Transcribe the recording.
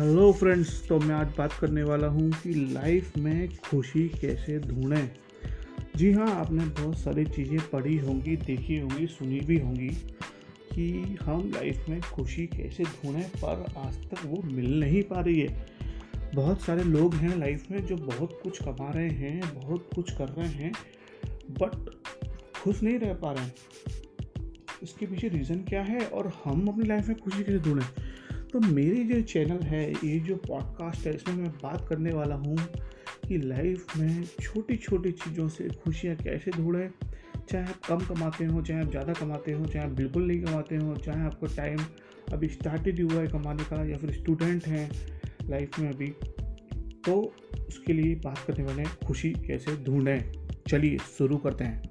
Hello friends तो मैं आज बात करने वाला हूँ कि लाइफ में खुशी कैसे ढूंढें। जी हाँ आपने बहुत सारी चीज़ें पढ़ी होंगी, देखी होंगी, सुनी भी होंगी कि हम लाइफ में खुशी कैसे ढूंढें, पर आज तक वो मिल नहीं पा रही है। बहुत सारे लोग हैं लाइफ में जो बहुत कुछ कमा रहे हैं, बहुत कुछ कर रहे हैं बट खुश नहीं रह पा रहे हैं। इसके पीछे रीज़न क्या है और हम अपनी लाइफ में खुशी कैसे ढूंढें? तो मेरी जो चैनल है, ये जो पॉडकास्ट है, इसमें मैं बात करने वाला हूँ कि लाइफ में छोटी छोटी चीज़ों से खुशियाँ कैसे ढूंढें। चाहे आप कम कमाते हो, चाहे आप ज़्यादा कमाते हो, चाहे आप बिल्कुल नहीं कमाते हो, चाहे आपको टाइम अभी स्टार्टेड ही हुआ है कमाने का या फिर स्टूडेंट हैं लाइफ में अभी तो उसके लिए बात करने वाले खुशी कैसे ढूंढें। चलिए शुरू करते हैं।